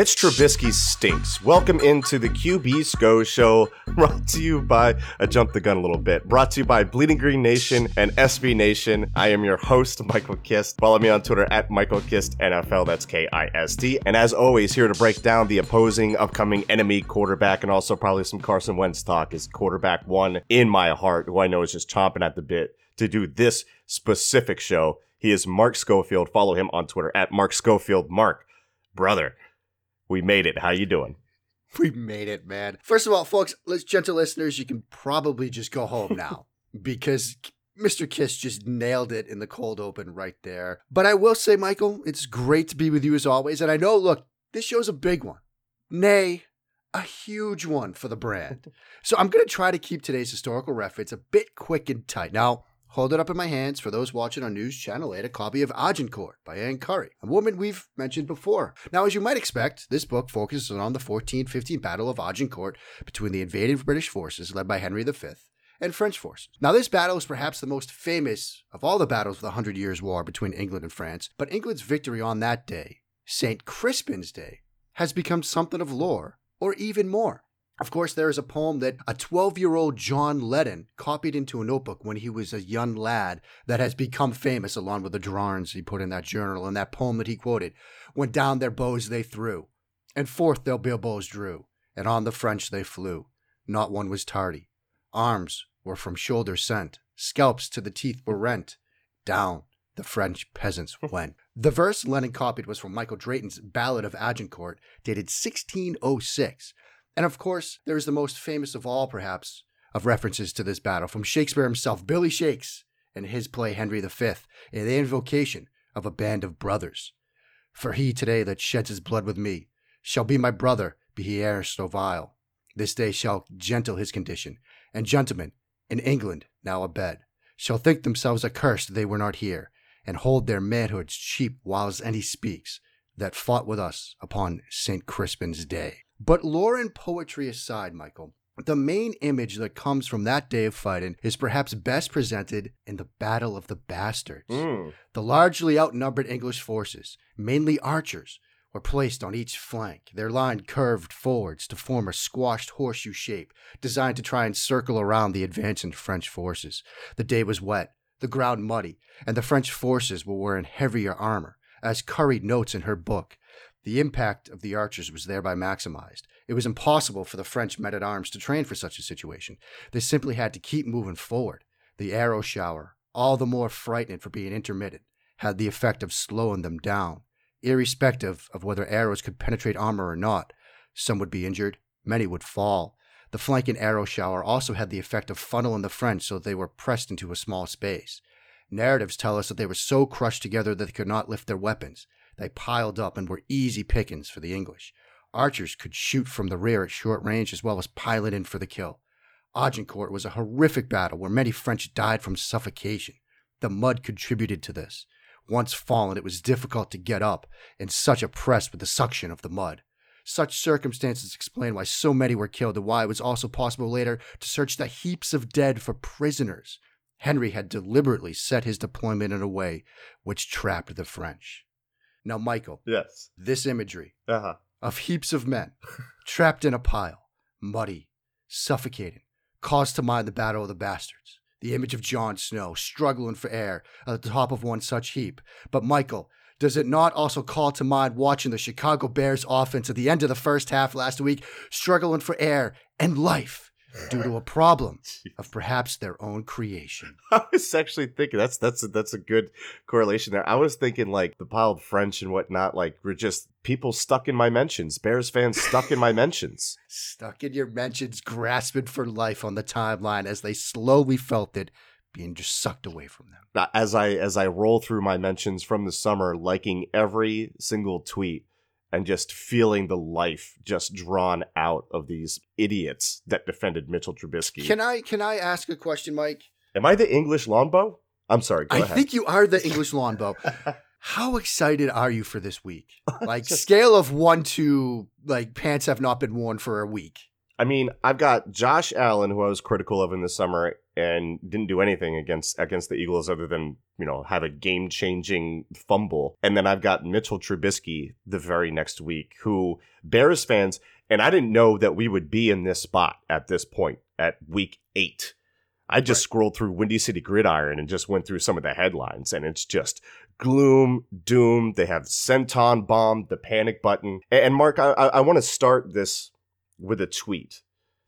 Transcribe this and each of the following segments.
Mitch Trubisky stinks. Welcome into the QB Scho show, brought to you by, I jumped the gun a little bit, brought to you by Bleeding Green Nation and SB Nation. I am your host, Michael Kist. Follow me on Twitter at Michael Kist NFL, that's K I S T. And as always, here to break down the opposing upcoming enemy quarterback and also probably some Carson Wentz talk is quarterback one in my heart, who I know is just chomping at the bit to do this specific show. He is Mark Schofield. Follow him on Twitter at Mark Schofield. Mark, brother. We made it. How you doing? We made it, man. First of all, folks, let's gentle listeners, you can probably just go home now because Mr. Kist just nailed it in the cold open right there. But I will say, Michael, it's great to be with you as always. And I know, look, this show's a big one. Nay, a huge one for the brand. So I'm going to try to keep today's historical reference a bit quick and tight. Now, hold it up in my hands for those watching on News Channel 8 a copy of Agincourt by Anne Curry, a woman we've mentioned before. Now, as you might expect, this book focuses on the 1415 Battle of Agincourt between the invading British forces led by Henry V and French forces. Now, this battle is perhaps the most famous of all the battles of the Hundred Years' War between England and France, but England's victory on that day, St. Crispin's Day, has become something of lore, or even more. Of course, there is a poem that a 12 year old John Lennon copied into a notebook when he was a young lad that has become famous along with the drawings he put in that journal. And that poem that he quoted went down their bows they threw, and forth their bilboes drew, and on the French they flew. Not one was tardy. Arms were from shoulder sent, scalps to the teeth were rent. Down the French peasants went. The verse Lennon copied was from Michael Drayton's Ballad of Agincourt, dated 1606. And of course, there is the most famous of all, perhaps, of references to this battle from Shakespeare himself, Billy Shakes, in his play Henry V, in the invocation of a band of brothers. For he today that sheds his blood with me shall be my brother, be he e'er so vile. This day shall gentle his condition, and gentlemen in England now abed shall think themselves accursed they were not here, and hold their manhoods cheap whiles any speaks that fought with us upon St. Crispin's day. But lore and poetry aside, Michael, the main image that comes from that day of fighting is perhaps best presented in the Battle of the Bastards. Mm. The largely outnumbered English forces, mainly archers, were placed on each flank, their line curved forwards to form a squashed horseshoe shape designed to try and circle around the advancing French forces. The day was wet, the ground muddy, and the French forces were wearing heavier armor. As Curry notes in her book, the impact of the archers was thereby maximized. It was impossible for the French men at arms to train for such a situation. They simply had to keep moving forward. The arrow shower, all the more frightening for being intermittent, had the effect of slowing them down. Irrespective of whether arrows could penetrate armor or not, some would be injured, many would fall. The flanking arrow shower also had the effect of funneling the French so they were pressed into a small space. Narratives tell us that they were so crushed together that they could not lift their weapons. They piled up and were easy pickings for the English. Archers could shoot from the rear at short range as well as pilot in for the kill. Agincourt was a horrific battle where many French died from suffocation. The mud contributed to this. Once fallen, it was difficult to get up, and such a press with the suction of the mud. Such circumstances explain why so many were killed and why it was also possible later to search the heaps of dead for prisoners. Henry had deliberately set his deployment in a way which trapped the French. Now, Michael, Yes. this imagery Uh huh. of heaps of men trapped in a pile, muddy, suffocating, calls to mind the Battle of the Bastards, the image of Jon Snow struggling for air at the top of one such heap. But, Michael, does it not also call to mind watching the Chicago Bears offense at the end of the first half last week struggling for air and life due to a problem of perhaps their own creation. I was actually thinking that's that's a, that's a good correlation there. I was thinking like the piled French and whatnot, like we're just people stuck in my mentions, Bears fans stuck in my mentions. Stuck in your mentions, grasping for life on the timeline as they slowly felt it being just sucked away from them. As I as I roll through my mentions from the summer, liking every single tweet and just feeling the life just drawn out of these idiots that defended Mitchell Trubisky. Can I can I ask a question, Mike? Am I the English Longbow? I'm sorry. I ahead. think you are the English Longbow. How excited are you for this week? Like just, scale of one to like pants have not been worn for a week. I mean, I've got Josh Allen, who I was critical of in the summer, and didn't do anything against against the Eagles other than you know have a game changing fumble. And then I've got Mitchell Trubisky the very next week, who Bears fans and I didn't know that we would be in this spot at this point at week eight. I just right. scrolled through Windy City Gridiron and just went through some of the headlines, and it's just gloom, doom. They have Senton bomb, the panic button. And Mark, I, I want to start this with a tweet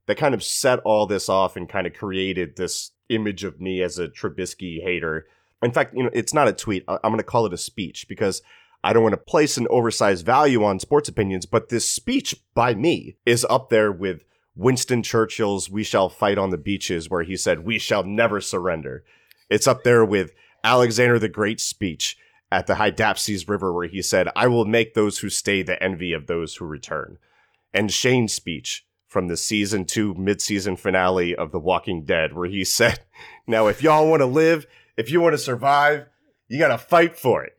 that kind of set all this off and kind of created this image of me as a Trubisky hater. In fact, you know, it's not a tweet. I'm going to call it a speech because I don't want to place an oversized value on sports opinions, but this speech by me is up there with Winston Churchill's We Shall Fight on the Beaches, where he said, We shall never surrender. It's up there with Alexander the Great's speech at the Hydaspes River, where he said, I will make those who stay the envy of those who return. And Shane's speech, from the season two mid-season finale of The Walking Dead, where he said, "Now, if y'all want to live, if you want to survive, you got to fight for it."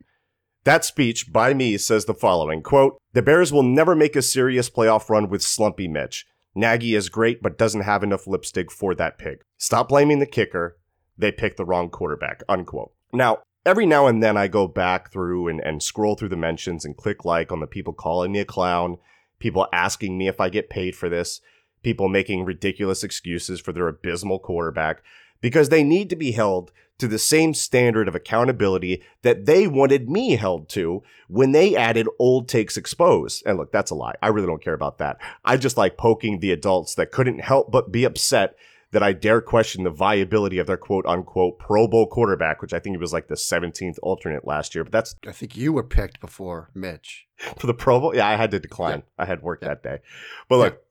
That speech by me says the following quote, The Bears will never make a serious playoff run with Slumpy Mitch. Nagy is great, but doesn't have enough lipstick for that pig. Stop blaming the kicker. They picked the wrong quarterback. Unquote. Now, every now and then I go back through and, and scroll through the mentions and click like on the people calling me a clown people asking me if I get paid for this, people making ridiculous excuses for their abysmal quarterback, because they need to be held to the same standard of accountability that they wanted me held to when they added old takes exposed. And look, that's a lie. I really don't care about that. I just like poking the adults that couldn't help but be upset that I dare question the viability of their quote unquote Pro Bowl quarterback, which I think it was like the 17th alternate last year. But that's I think you were picked before Mitch for the Pro Bowl. Yeah, I had to decline. Yeah. I had work yeah. that day. But look,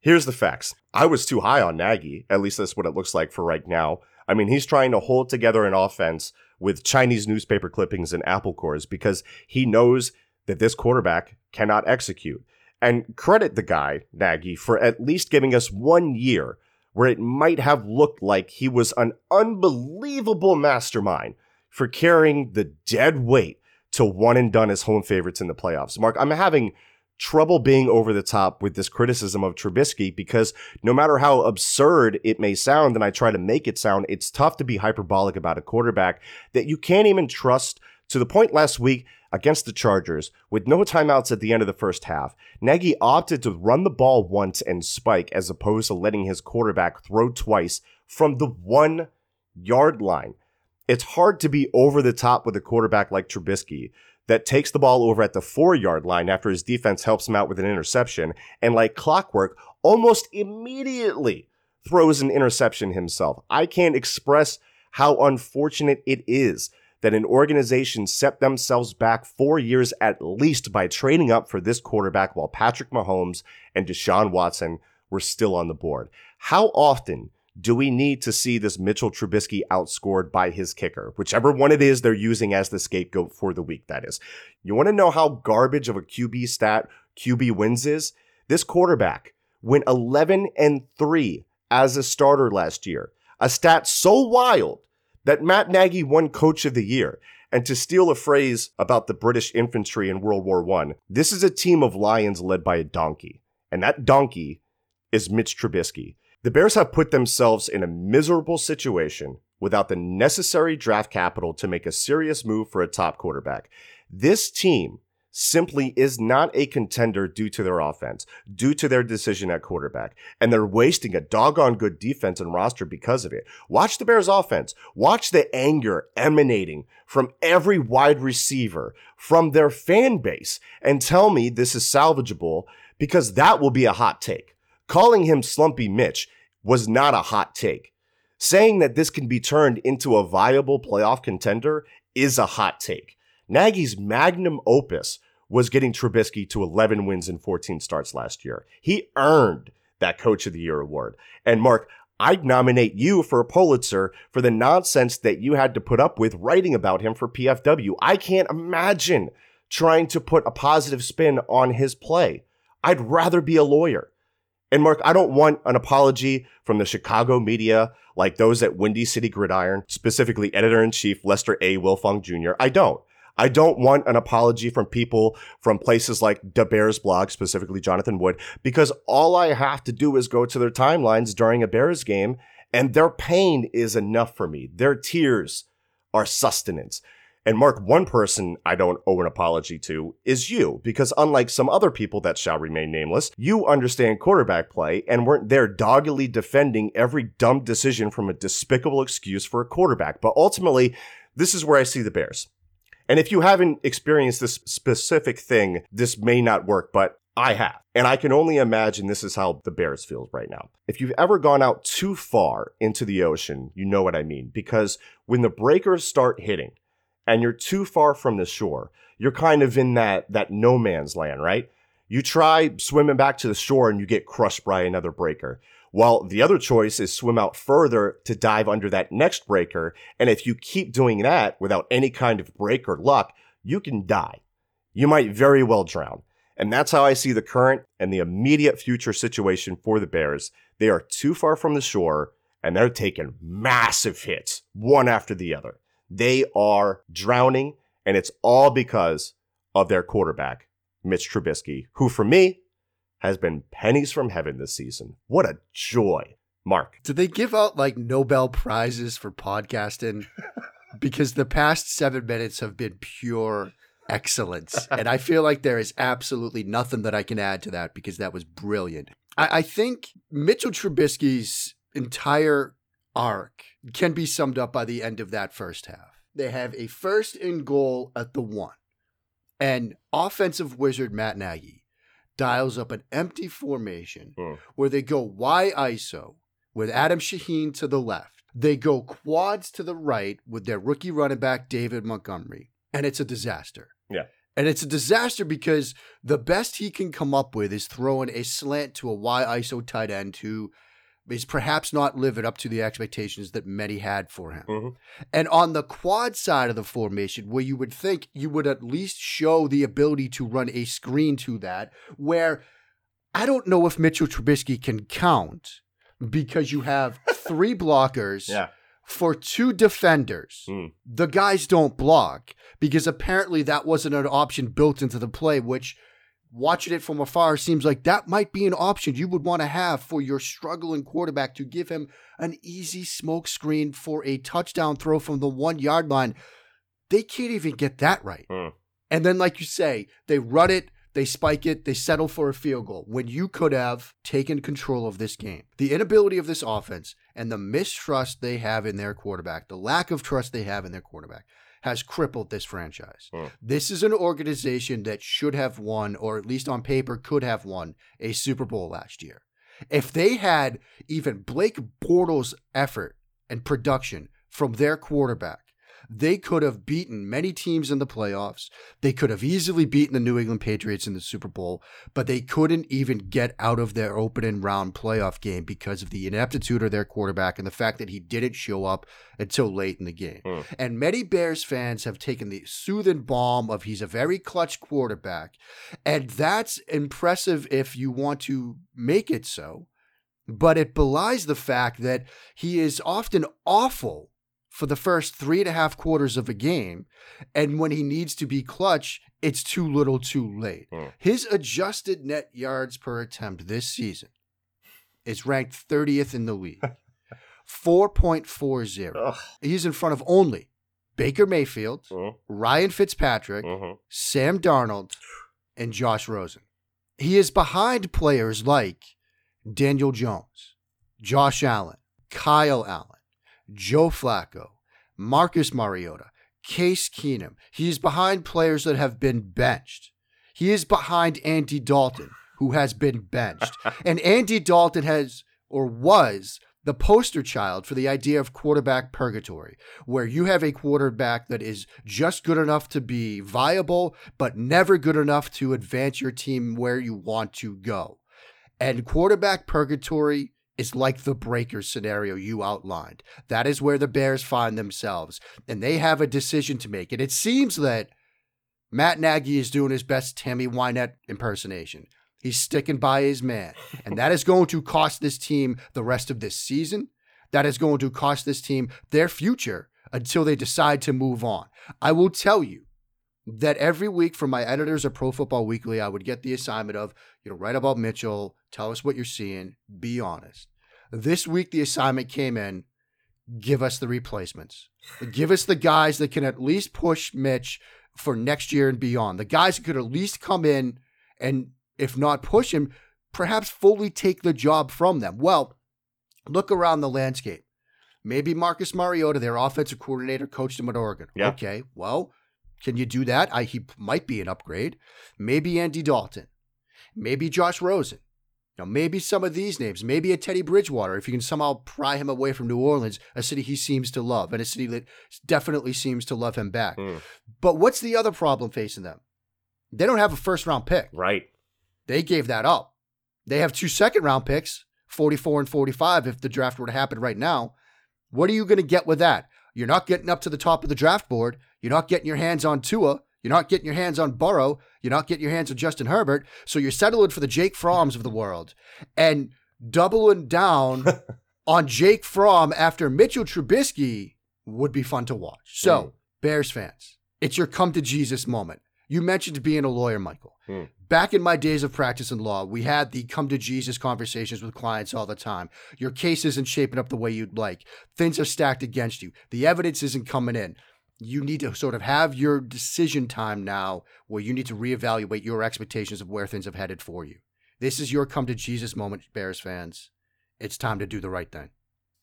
here's the facts. I was too high on Nagy. At least that's what it looks like for right now. I mean, he's trying to hold together an offense with Chinese newspaper clippings and apple cores because he knows that this quarterback cannot execute. And credit the guy, Nagy, for at least giving us one year where it might have looked like he was an unbelievable mastermind for carrying the dead weight to one and done as home favorites in the playoffs. Mark, I'm having trouble being over the top with this criticism of Trubisky because no matter how absurd it may sound, and I try to make it sound, it's tough to be hyperbolic about a quarterback that you can't even trust to the point last week against the Chargers with no timeouts at the end of the first half. Nagy opted to run the ball once and spike as opposed to letting his quarterback throw twice from the one yard line. It's hard to be over the top with a quarterback like Trubisky that takes the ball over at the four yard line after his defense helps him out with an interception and, like clockwork, almost immediately throws an interception himself. I can't express how unfortunate it is that an organization set themselves back four years at least by trading up for this quarterback while Patrick Mahomes and Deshaun Watson were still on the board. How often do we need to see this Mitchell Trubisky outscored by his kicker, whichever one it is they're using as the scapegoat for the week, that is? You want to know how garbage of a QB stat QB wins is? This quarterback went 11 and 3 as a starter last year, a stat so wild that Matt Nagy won Coach of the Year. And to steal a phrase about the British infantry in World War I, this is a team of lions led by a donkey. And that donkey is Mitch Trubisky. The Bears have put themselves in a miserable situation without the necessary draft capital to make a serious move for a top quarterback. This team simply is not a contender due to their offense, due to their decision at quarterback. And they're wasting a doggone good defense and roster because of it. Watch the Bears offense. Watch the anger emanating from every wide receiver, from their fan base, and tell me this is salvageable because that will be a hot take. Calling him Slumpy Mitch was not a hot take. Saying that this can be turned into a viable playoff contender is a hot take. Nagy's magnum opus was getting Trubisky to 11 wins and 14 starts last year. He earned that Coach of the Year award. And Mark, I'd nominate you for a Pulitzer for the nonsense that you had to put up with writing about him for PFW. I can't imagine trying to put a positive spin on his play. I'd rather be a lawyer. And Mark, I don't want an apology from the Chicago media like those at Windy City Gridiron, specifically editor in chief Lester A. Wiltfong Jr. I don't. I don't want an apology from people from places like the Bears blog, specifically Jonathan Wood, because all I have to do is go to their timelines during a Bears game and their pain is enough for me. Their tears are sustenance. And Mark, one person I don't owe an apology to is you, because unlike some other people that shall remain nameless, you understand quarterback play and weren't there doggedly defending every dumb decision from a despicable excuse for a quarterback. But ultimately, this is where I see the Bears. And if you haven't experienced this specific thing, this may not work, but I have. And I can only imagine this is how the Bears feel right now. If you've ever gone out too far into the ocean, you know what I mean. Because when the breakers start hitting and you're too far from the shore, you're kind of in that, that no man's land, right? You try swimming back to the shore and you get crushed by another breaker. While the other choice is swim out further to dive under that next breaker. And if you keep doing that without any kind of break or luck, you can die. You might very well drown. And that's how I see the current and the immediate future situation for the Bears. They are too far from the shore and they're taking massive hits, one after the other. They are drowning, and it's all because of their quarterback, Mitch Trubisky, who for me has been pennies from heaven this season. What a joy. Mark. Do they give out like Nobel Prizes for podcasting? because the past seven minutes have been pure excellence. and I feel like there is absolutely nothing that I can add to that because that was brilliant. I, I think Mitchell Trubisky's entire arc can be summed up by the end of that first half. They have a first and goal at the one. And offensive wizard Matt Nagy dials up an empty formation Mm. where they go Y ISO with Adam Shaheen to the left. They go quads to the right with their rookie running back, David Montgomery. And it's a disaster. Yeah. And it's a disaster because the best he can come up with is throwing a slant to a Y ISO tight end who is perhaps not living up to the expectations that many had for him. Mhm. And on the quad side of the formation, where you would think you would at least show the ability to run a screen to that, where I don't know if Mitchell Trubisky can count because you have three blockers Yeah. for two defenders. Hmm. The guys don't block because apparently that wasn't an option built into the play, which watching it from afar seems like that might be an option you would want to have for your struggling quarterback to give him an easy smoke screen for a touchdown throw from the one yard line. They can't even get that right. Hmm. And then, like you say, they run it, they spike it, they settle for a field goal when you could have taken control of this game. The inability of this offense and the mistrust they have in their quarterback, the lack of trust they have in their quarterback, has crippled this franchise. Hmm. This is an organization that should have won, or at least on paper, could have won a Super Bowl last year. If they had even Blake Bortles' effort and production from their quarterback, they could have beaten many teams in the playoffs. They could have easily beaten the New England Patriots in the Super Bowl, but they couldn't even get out of their opening round playoff game because of the ineptitude of their quarterback and the fact that he didn't show up until late in the game. Hmm. And many Bears fans have taken the soothing balm of he's a very clutch quarterback. And that's impressive if you want to make it so. But it belies the fact that he is often awful for the first three and a half quarters of a game. And when he needs to be clutch, it's too little too late. Hmm. His adjusted net yards per attempt this season is ranked 30th in the league. 4.40. Ugh. He's in front of only Baker Mayfield, Mhm. Ryan Fitzpatrick, Mhm. Sam Darnold, and Josh Rosen. He is behind players like Daniel Jones, Josh Allen, Kyle Allen, Joe Flacco, Marcus Mariota, Case Keenum. He is behind players that have been benched. He is behind Andy Dalton, who has been benched. and Andy Dalton has or was the poster child for the idea of quarterback purgatory, where you have a quarterback that is just good enough to be viable, but never good enough to advance your team where you want to go. And quarterback purgatory is like the breaker scenario you outlined. That is where the Bears find themselves, and they have a decision to make. And it seems that Matt Nagy is doing his best Tammy Wynette impersonation. He's sticking by his man. And that is going to cost this team the rest of this season. That is going to cost this team their future until they decide to move on. I will tell you that every week from my editors of Pro Football Weekly, I would get the assignment of, you know, write about Mitchell, tell us what you're seeing, be honest. This week, the assignment came in give us the replacements. give us the guys that can at least push Mitch for next year and beyond. The guys that could at least come in and if not push him, perhaps fully take the job from them. Well, look around the landscape. Maybe Marcus Mariota, their offensive coordinator, coached him at Oregon. Yeah. Okay, well, can you do that? I, he might be an upgrade. Maybe Andy Dalton. Maybe Josh Rosen. Now, maybe some of these names, maybe a Teddy Bridgewater, if you can somehow pry him away from New Orleans, a city he seems to love, and a city that definitely seems to love him back. Mm. But what's the other problem facing them? They don't have a first round pick. Right. They gave that up. They have two second round picks, 44 and 45, if the draft were to happen right now. What are you going to get with that? You're not getting up to the top of the draft board. You're not getting your hands on Tua. You're not getting your hands on Burrow. You're not getting your hands on Justin Herbert. So you're settling for the Jake Fromms of the world and doubling down on Jake Fromm after Mitchell Trubisky would be fun to watch. So, Mm. Bears fans, it's your come to Jesus moment. You mentioned being a lawyer, Michael. Mm. Back in my days of practice in law, we had the come to Jesus conversations with clients all the time. Your case isn't shaping up the way you'd like. Things are stacked against you. The evidence isn't coming in. You need to sort of have your decision time now where you need to reevaluate your expectations of where things have headed for you. This is your come to Jesus moment, Bears fans. It's time to do the right thing.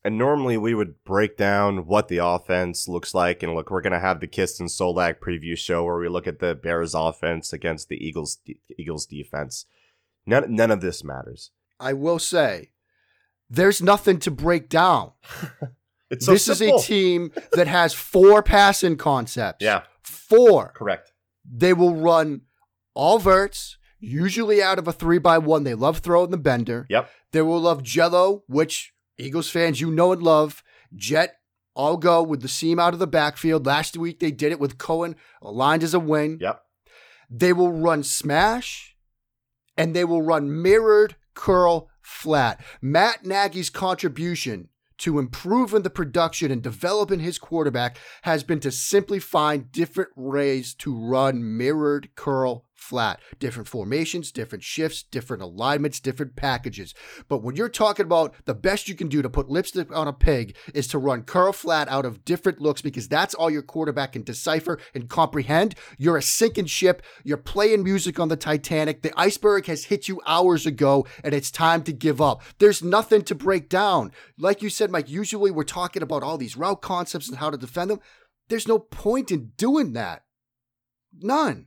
And normally we would break down what the offense looks like. And look, we're going to have the Kist and Solak preview show where we look at the Bears offense against the Eagles Eagles defense. None, none of this matters. I will say, there's nothing to break down. It's so this simple. is a team that has four passing concepts. Yeah, Four. correct. They will run all verts, usually out of a three by one. They love throwing the bender. Yep. They will love Jello, which Eagles fans you know and love. Jet, all go with the seam out of the backfield. Last week they did it with Cohen aligned as a wing. Yep. They will run smash and they will run mirrored curl flat. Matt Nagy's contribution to improving the production and developing his quarterback has been to simply find different ways to run mirrored curl flat. Different formations, different shifts, different alignments, different packages. But when you're talking about the best you can do to put lipstick on a pig is to run curl flat out of different looks because that's all your quarterback can decipher and comprehend. You're a sinking ship. You're playing music on the Titanic. The iceberg has hit you hours ago and it's time to give up. There's nothing to break down. Like you said, Mike, usually we're talking about all these route concepts and how to defend them. There's no point in doing that. None.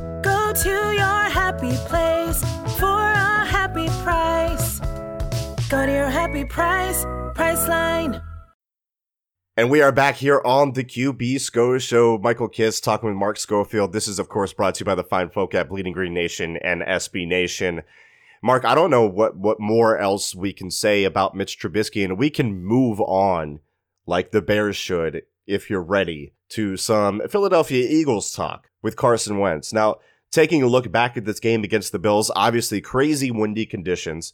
To your happy place for a happy price. Go to your happy price, Priceline. And we are back here on the QB Scho show. Michael Kist talking with Mark Schofield. This is, of course, brought to you by the fine folk at Bleeding Green Nation and SB Nation. Mark, I don't know what, what more else we can say about Mitch Trubisky, and we can move on like the Bears should if you're ready to some Philadelphia Eagles talk with Carson Wentz. Now, taking a look back at this game against the Bills, obviously crazy windy conditions.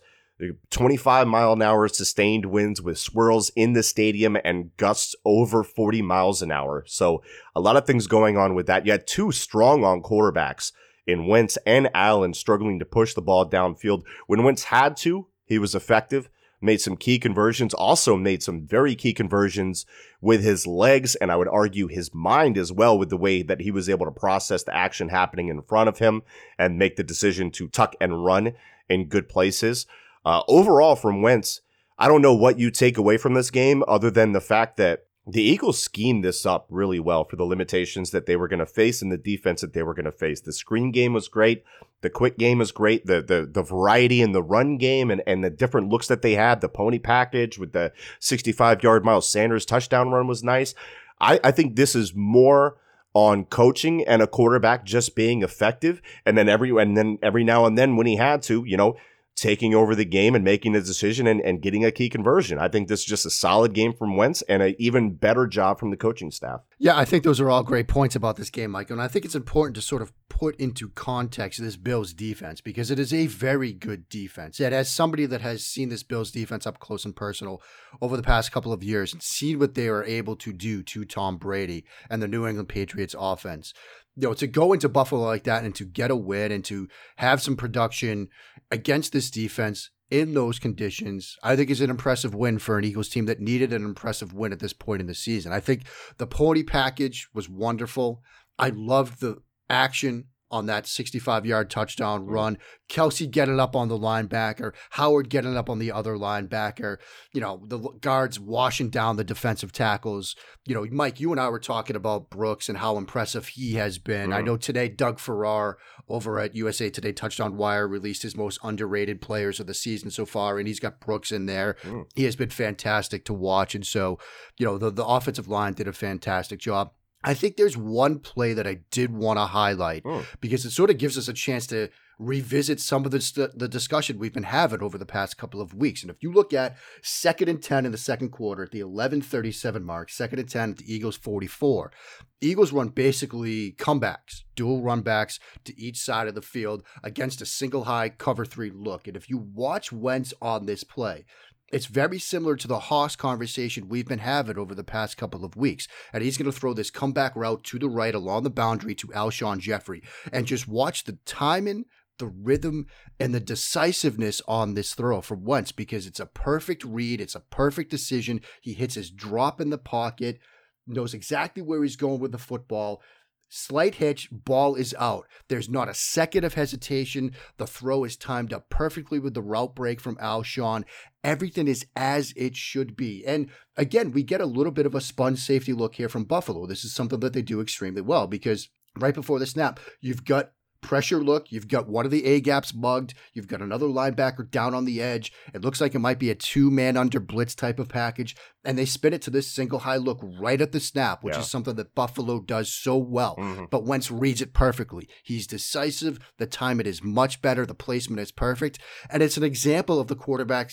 25 mile an hour sustained winds with swirls in the stadium and gusts over 40 miles an hour. So a lot of things going on with that. Yet two strong on quarterbacks in Wentz and Allen struggling to push the ball downfield. When Wentz had to, he was effective. Made some key conversions, also made some very key conversions with his legs, and I would argue his mind as well, with the way that he was able to process the action happening in front of him and make the decision to tuck and run in good places. Uh, overall, from Wentz, I don't know what you take away from this game other than the fact that the Eagles schemed this up really well for the limitations that they were going to face and the defense that they were going to face. The screen game was great. The quick game was great. The the the variety in the run game and, and the different looks that they had, the pony package with the 65 yard Miles Sanders touchdown run was nice. I, I think this is more on coaching and a quarterback just being effective. And then every and then every now and then when he had to, you know, taking over the game and making a decision and, and getting a key conversion. I think this is just a solid game from Wentz and an even better job from the coaching staff. Yeah, I think those are all great points about this game, Michael. And I think it's important to sort of put into context this Bills defense because it is a very good defense. Yet, as somebody that has seen this Bills defense up close and personal over the past couple of years and seen what they are able to do to Tom Brady and the New England Patriots offense, you know, to go into Buffalo like that and to get a win and to have some production against this defense in those conditions, I think is an impressive win for an Eagles team that needed an impressive win at this point in the season. I think the pony package was wonderful. I loved the action on that 65 yard touchdown mm. run. Kelce getting up on the linebacker, Howard getting up on the other linebacker, you know, the guards washing down the defensive tackles. You know, Mike, you and I were talking about Brooks and how impressive he has been. Mm. I know today Doug Farrar over at USA Today Touchdown Wire released his most underrated players of the season so far, and he's got Brooks in there. Mm. He has been fantastic to watch. And so, you know, the, the offensive line did a fantastic job. I think there's one play that I did want to highlight oh. because it sort of gives us a chance to revisit some of the, the discussion we've been having over the past couple of weeks. And if you look at second and 10 in the second quarter at the 1137 mark, second and 10 at the Eagles 44, Eagles run basically comebacks, dual run backs to each side of the field against a single high cover three look. And if you watch Wentz on this play, it's very similar to the Hoss conversation we've been having over the past couple of weeks. And he's going to throw this comeback route to the right along the boundary to Alshon Jeffery. And just watch the timing, the rhythm, and the decisiveness on this throw for once because it's a perfect read. It's a perfect decision. He hits his drop in the pocket, knows exactly where he's going with the football. Slight hitch, ball is out. There's not a second of hesitation. The throw is timed up perfectly with the route break from Alshon. Everything is as it should be. And again, we get a little bit of a sponge safety look here from Buffalo. This is something that they do extremely well because right before the snap, you've got pressure look. You've got one of the A gaps mugged. You've got another linebacker down on the edge. It looks like it might be a two man under blitz type of package. And they spin it to this single high look right at the snap, which yeah. is something that Buffalo does so well. Mm-hmm. But Wentz reads it perfectly. He's decisive. The time it is much better. The placement is perfect. And it's an example of the quarterback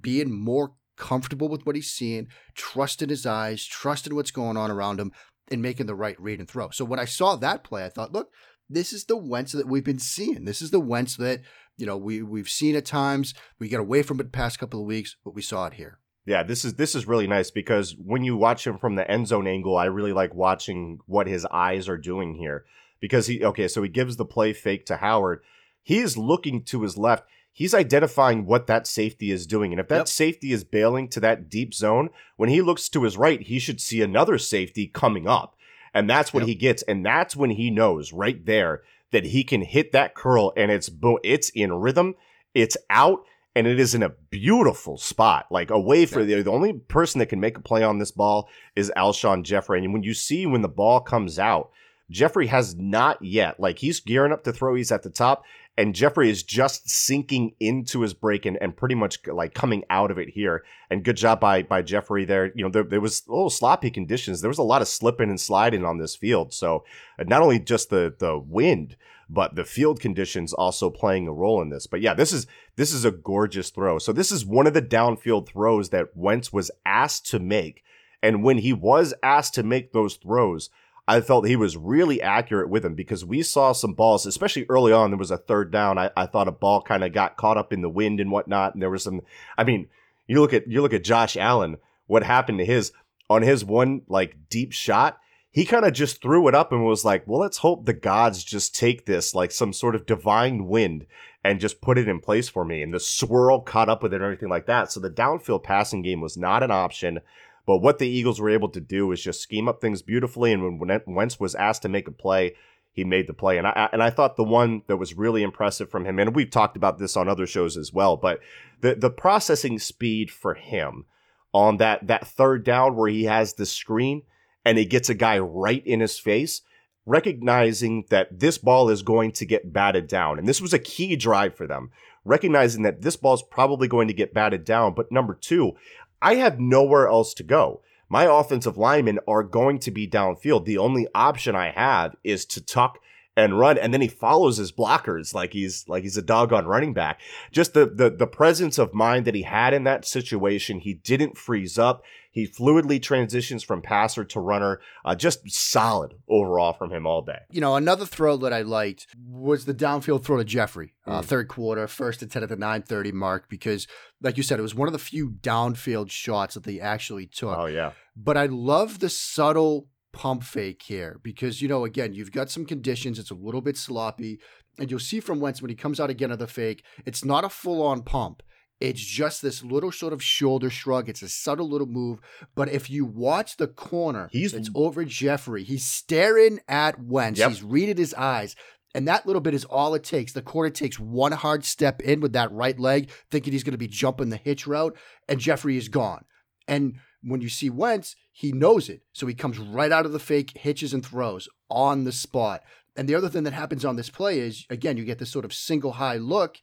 being more comfortable with what he's seeing, trusting his eyes, trusting what's going on around him, and making the right read and throw. So when I saw that play, I thought, look, this is the Wentz that we've been seeing. This is the Wentz that you know we we've seen at times. We got away from it the past couple of weeks, but we saw it here. Yeah, this is this is really nice because when you watch him from the end zone angle, I really like watching what his eyes are doing here. Because he okay, so he gives the play fake to Howard. He is looking to his left. He's identifying what that safety is doing. And if that yep. safety is bailing to that deep zone, when he looks to his right, he should see another safety coming up. And that's what yep. he gets. And that's when he knows right there that he can hit that curl and it's bo- it's in rhythm, it's out, and it is in a beautiful spot, like away for the, the only person that can make a play on this ball is Alshon Jeffery. And when you see when the ball comes out, Jeffery has not yet, like he's gearing up to throw, he's at the top, and Jeffery is just sinking into his break and, and pretty much like coming out of it here. And good job by by Jeffery there. You know, there, there was a little sloppy conditions. There was a lot of slipping and sliding on this field. So uh, not only just the the wind, but the field conditions also playing a role in this. But yeah, this is this is a gorgeous throw. So this is one of the downfield throws that Wentz was asked to make. And when he was asked to make those throws, I felt he was really accurate with him because we saw some balls, especially early on. There was a third down. I, I thought a ball kind of got caught up in the wind and whatnot. And there was some, I mean, you look at, you look at Josh Allen, what happened to his, on his one like deep shot, he kind of just threw it up and was like, well, let's hope the gods just take this like some sort of divine wind and just put it in place for me. And the swirl caught up with it and everything like that. So the downfield passing game was not an option. But what the Eagles were able to do is just scheme up things beautifully. And when Wentz was asked to make a play, he made the play. And I and I thought the one that was really impressive from him, and we've talked about this on other shows as well, but the the processing speed for him on that that third down where he has the screen and he gets a guy right in his face, recognizing that this ball is going to get batted down. And this was a key drive for them, recognizing that this ball is probably going to get batted down. But number two, I have nowhere else to go. My offensive linemen are going to be downfield. The only option I have is to tuck and run and then he follows his blockers like he's like he's a doggone running back. Just the, the the presence of mind that he had in that situation he didn't freeze up he fluidly transitions from passer to runner. Uh, just solid overall from him all day. You know, another throw that I liked was the downfield throw to Jeffery, uh, mm. third quarter, first and 10 at the 930 mark, because, like you said, it was one of the few downfield shots that they actually took. Oh, yeah. But I love the subtle pump fake here because, you know, again, you've got some conditions. It's a little bit sloppy. And you'll see from Wentz when he comes out again of the fake, it's not a full on pump. It's just this little sort of shoulder shrug. It's a subtle little move. But if you watch the corner, he's it's over Jeffery. He's staring at Wentz. Yep. He's reading his eyes. And that little bit is all it takes. The corner takes one hard step in with that right leg, thinking he's going to be jumping the hitch route, and Jeffery is gone. And when you see Wentz, he knows it. So he comes right out of the fake, hitches and throws on the spot. And the other thing that happens on this play is, again, you get this sort of single high look,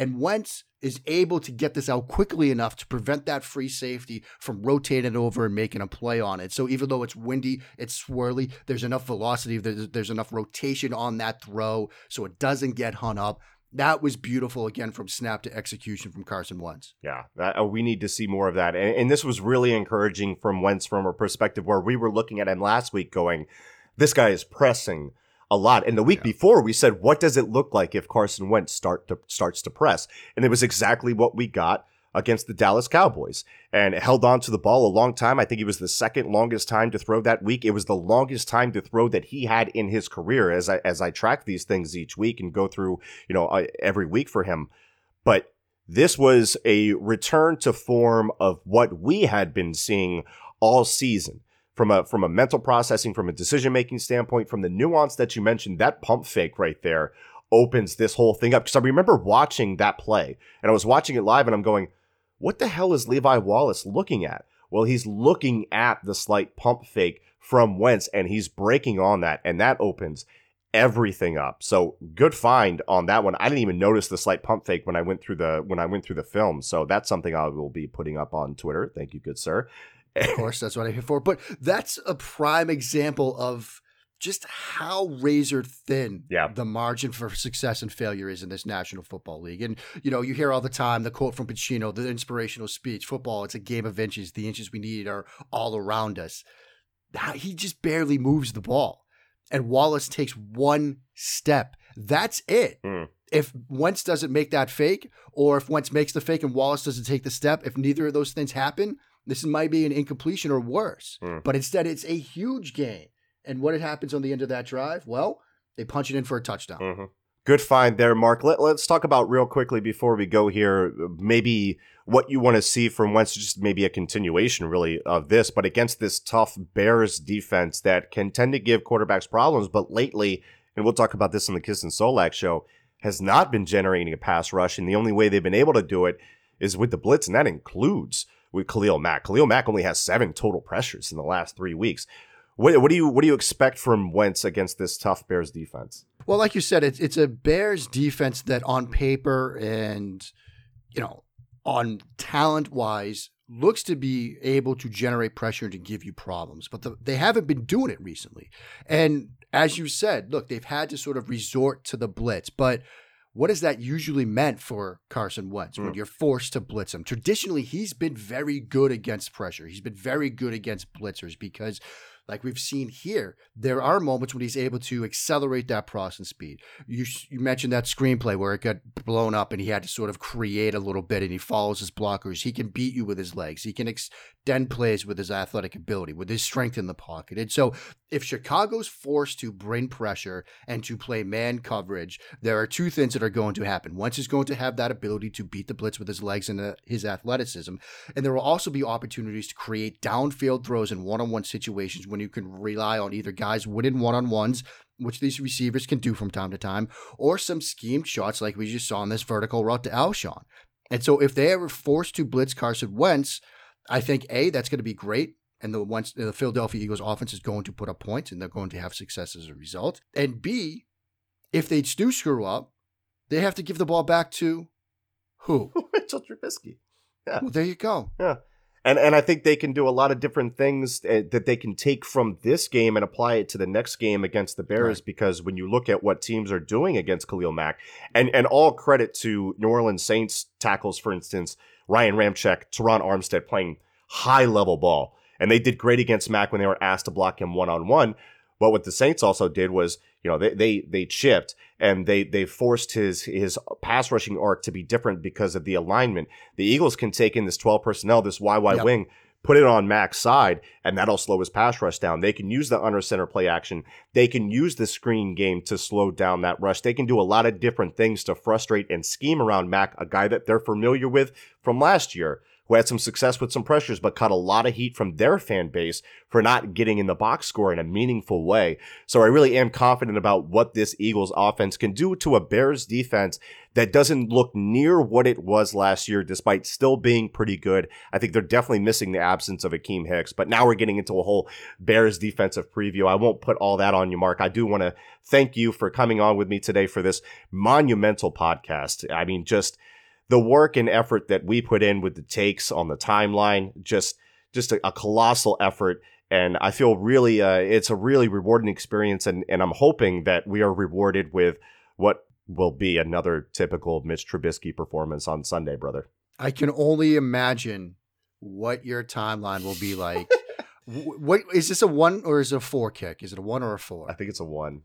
and Wentz is able to get this out quickly enough to prevent that free safety from rotating over and making a play on it. So even though it's windy, it's swirly, there's enough velocity, there's, there's enough rotation on that throw so it doesn't get hung up. That was beautiful again from snap to execution from Carson Wentz. Yeah, that, uh, we need to see more of that. And, and this was really encouraging from Wentz from a perspective where we were looking at him last week going, this guy is pressing a lot. And the week yeah. before, we said, what does it look like if Carson Wentz start to, starts to press? And it was exactly what we got against the Dallas Cowboys and held on to the ball a long time. I think it was the second longest time to throw that week. It was the longest time to throw that he had in his career as I as I track these things each week and go through, you know, uh, every week for him. But this was a return to form of what we had been seeing all season from a from a mental processing, from a decision making standpoint, from the nuance that you mentioned, that pump fake right there opens this whole thing up. Because I remember watching that play, and I was watching it live, and I'm going, "What the hell is Levi Wallace looking at?" Well, he's looking at the slight pump fake from Wentz, and he's breaking on that, and that opens everything up. So good find on that one. I didn't even notice the slight pump fake when I went through the when I went through the film. So that's something I will be putting up on Twitter. Thank you, good sir. Of course, that's what I'm here for. But that's a prime example of just how razor thin yeah. the margin for success and failure is in this National Football League. And, you know, you hear all the time the quote from Pacino, the inspirational speech football, it's a game of inches. The inches we need are all around us. He just barely moves the ball. And Wallace takes one step. That's it. Mm. If Wentz doesn't make that fake, or if Wentz makes the fake and Wallace doesn't take the step, if neither of those things happen, this might be an incompletion or worse. Mm. But instead, it's a huge gain. And what happens on the end of that drive? Well, they punch it in for a touchdown. Mm-hmm. Good find there, Mark. Let, us talk about real quickly before we go here, maybe what you want to see from Wentz, just maybe a continuation really of this, but against this tough Bears defense that can tend to give quarterbacks problems, but lately, and we'll talk about this in the Kist and Solak show, has not been generating a pass rush, and the only way they've been able to do it is with the blitz, and that includes with Khalil Mack. Khalil Mack only has seven total pressures in the last three weeks. What, what, do you what do you expect from Wentz against this tough Bears defense? Well, like you said, it's it's a Bears defense that on paper and you know on talent wise looks to be able to generate pressure and to give you problems, but the, they haven't been doing it recently. And as you said, look, they've had to sort of resort to the blitz, but what has that usually meant for Carson Wentz mm. when you're forced to blitz him? Traditionally, he's been very good against pressure. He's been very good against blitzers because like we've seen here, there are moments when he's able to accelerate that processing speed. You you mentioned that screenplay where it got blown up and he had to sort of create a little bit and he follows his blockers. He can beat you with his legs. He can extend plays with his athletic ability, with his strength in the pocket. And so if Chicago's forced to bring pressure and to play man coverage, there are two things that are going to happen. Once he's going to have that ability to beat the blitz with his legs and uh, his athleticism, and there will also be opportunities to create downfield throws in one-on-one situations when you can rely on either guys winning one on ones, which these receivers can do from time to time, or some schemed shots like we just saw in this vertical route to Alshon. And so if they are forced to blitz Carson Wentz, I think A, that's going to be great. And the once the Philadelphia Eagles offense is going to put up points and they're going to have success as a result. And B, if they do screw up, they have to give the ball back to who? Mitchell Trubisky. Yeah. Well, there you go. Yeah. And and I think they can do a lot of different things uh, that they can take from this game and apply it to the next game against the Bears Right. because when you look at what teams are doing against Khalil Mack, and and all credit to New Orleans Saints tackles, for instance, Ryan Ramczyk, Terron Armstead playing high level ball, and they did great against Mack when they were asked to block him one on one. But what the Saints also did was, you know, they they they chipped and they they forced his his pass rushing arc to be different because of the alignment. The Eagles can take in this 12 personnel, this YY Yep. wing, put it on Mack's side, and that'll slow his pass rush down. They can use the under center play action. They can use the screen game to slow down that rush. They can do a lot of different things to frustrate and scheme around Mack, a guy that they're familiar with from last year. Who had some success with some pressures, but caught a lot of heat from their fan base for not getting in the box score in a meaningful way. So I really am confident about what this Eagles offense can do to a Bears defense that doesn't look near what it was last year, despite still being pretty good. I think they're definitely missing the absence of Akiem Hicks, but now we're getting into a whole Bears defensive preview. I won't put all that on you, Mark. I do want to thank you for coming on with me today for this monumental podcast. I mean, just the work and effort that we put in with the takes on the timeline, just just a, a colossal effort. And I feel really, uh, it's a really rewarding experience. And, and I'm hoping that we are rewarded with what will be another typical Mitch Trubisky performance on Sunday, brother. I can only imagine what your timeline will be like. Wh- what is this a one or is it a four kick? Is it a one or a four? I think it's a one.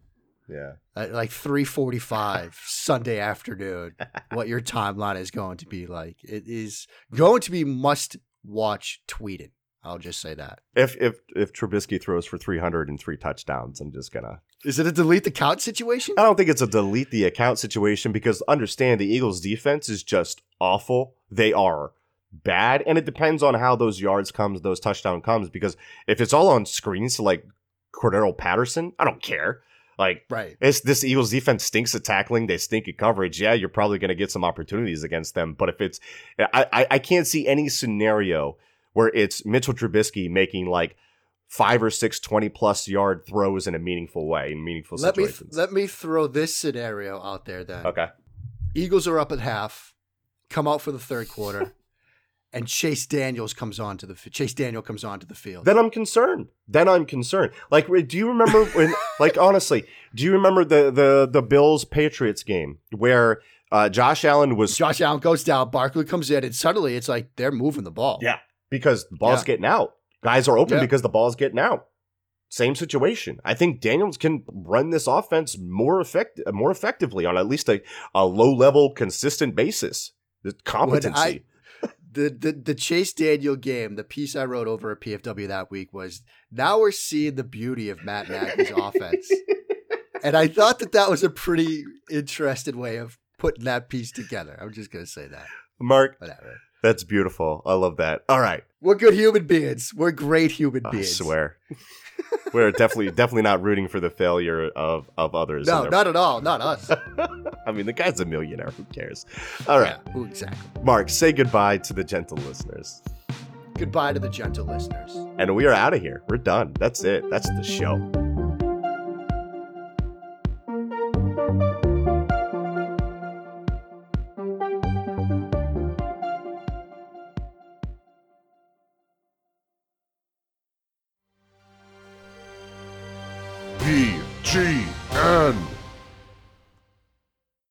Yeah. At like three forty-five Sunday afternoon. What your timeline is going to be like? It is going to be must-watch tweeted. I'll just say that. If if if Trubisky throws for 303 touchdowns, I'm just gonna. Is it a delete the count situation? I don't think it's a delete the account situation because understand the Eagles' defense is just awful. They are bad, and it depends on how those yards comes, those touchdown comes. Because if it's all on screens to like Cordarrelle Patterson, I don't care. Like Right. It's this Eagles defense stinks at tackling. They stink at coverage. Yeah, you're probably going to get some opportunities against them. But if it's, I, I, I can't see any scenario where it's Mitchell Trubisky making like five or six 20 plus yard throws in a meaningful way, in meaningful Let me situations. let me throw this scenario out there then. okay. Eagles are up at half, come out for the third quarter, and Chase Daniels comes on to the Chase Daniel comes on to the field. Then I'm concerned. Then I'm concerned. Like, do you remember when? like, honestly, do you remember the the the Bills Patriots game where uh, Josh Allen was Josh Allen goes down, Barkley comes in, and suddenly it's like they're moving the ball. Yeah. because the ball's Yeah. getting out. Guys are open Yeah. because the ball's getting out. Same situation. I think Daniels can run this offense more effect more effectively on at least a, a low level, consistent basis. Competency. The, the the Chase Daniel game, the piece I wrote over at PFW that week was now we're seeing the beauty of Matt Nagy's offense, and I thought that that was a pretty interesting way of putting that piece together. I'm just gonna say that. Mark, Whatever. that's beautiful. I love that. All right. We're good human beings. We're great human beings. I swear. We're definitely definitely not rooting for the failure of, of others. No, not at all. Not us. I mean, the guy's a millionaire. Who cares? All right. Yeah, exactly. Mark, say goodbye to the gentle listeners. Goodbye to the gentle listeners. And we are out of here. We're done. That's it. That's the show.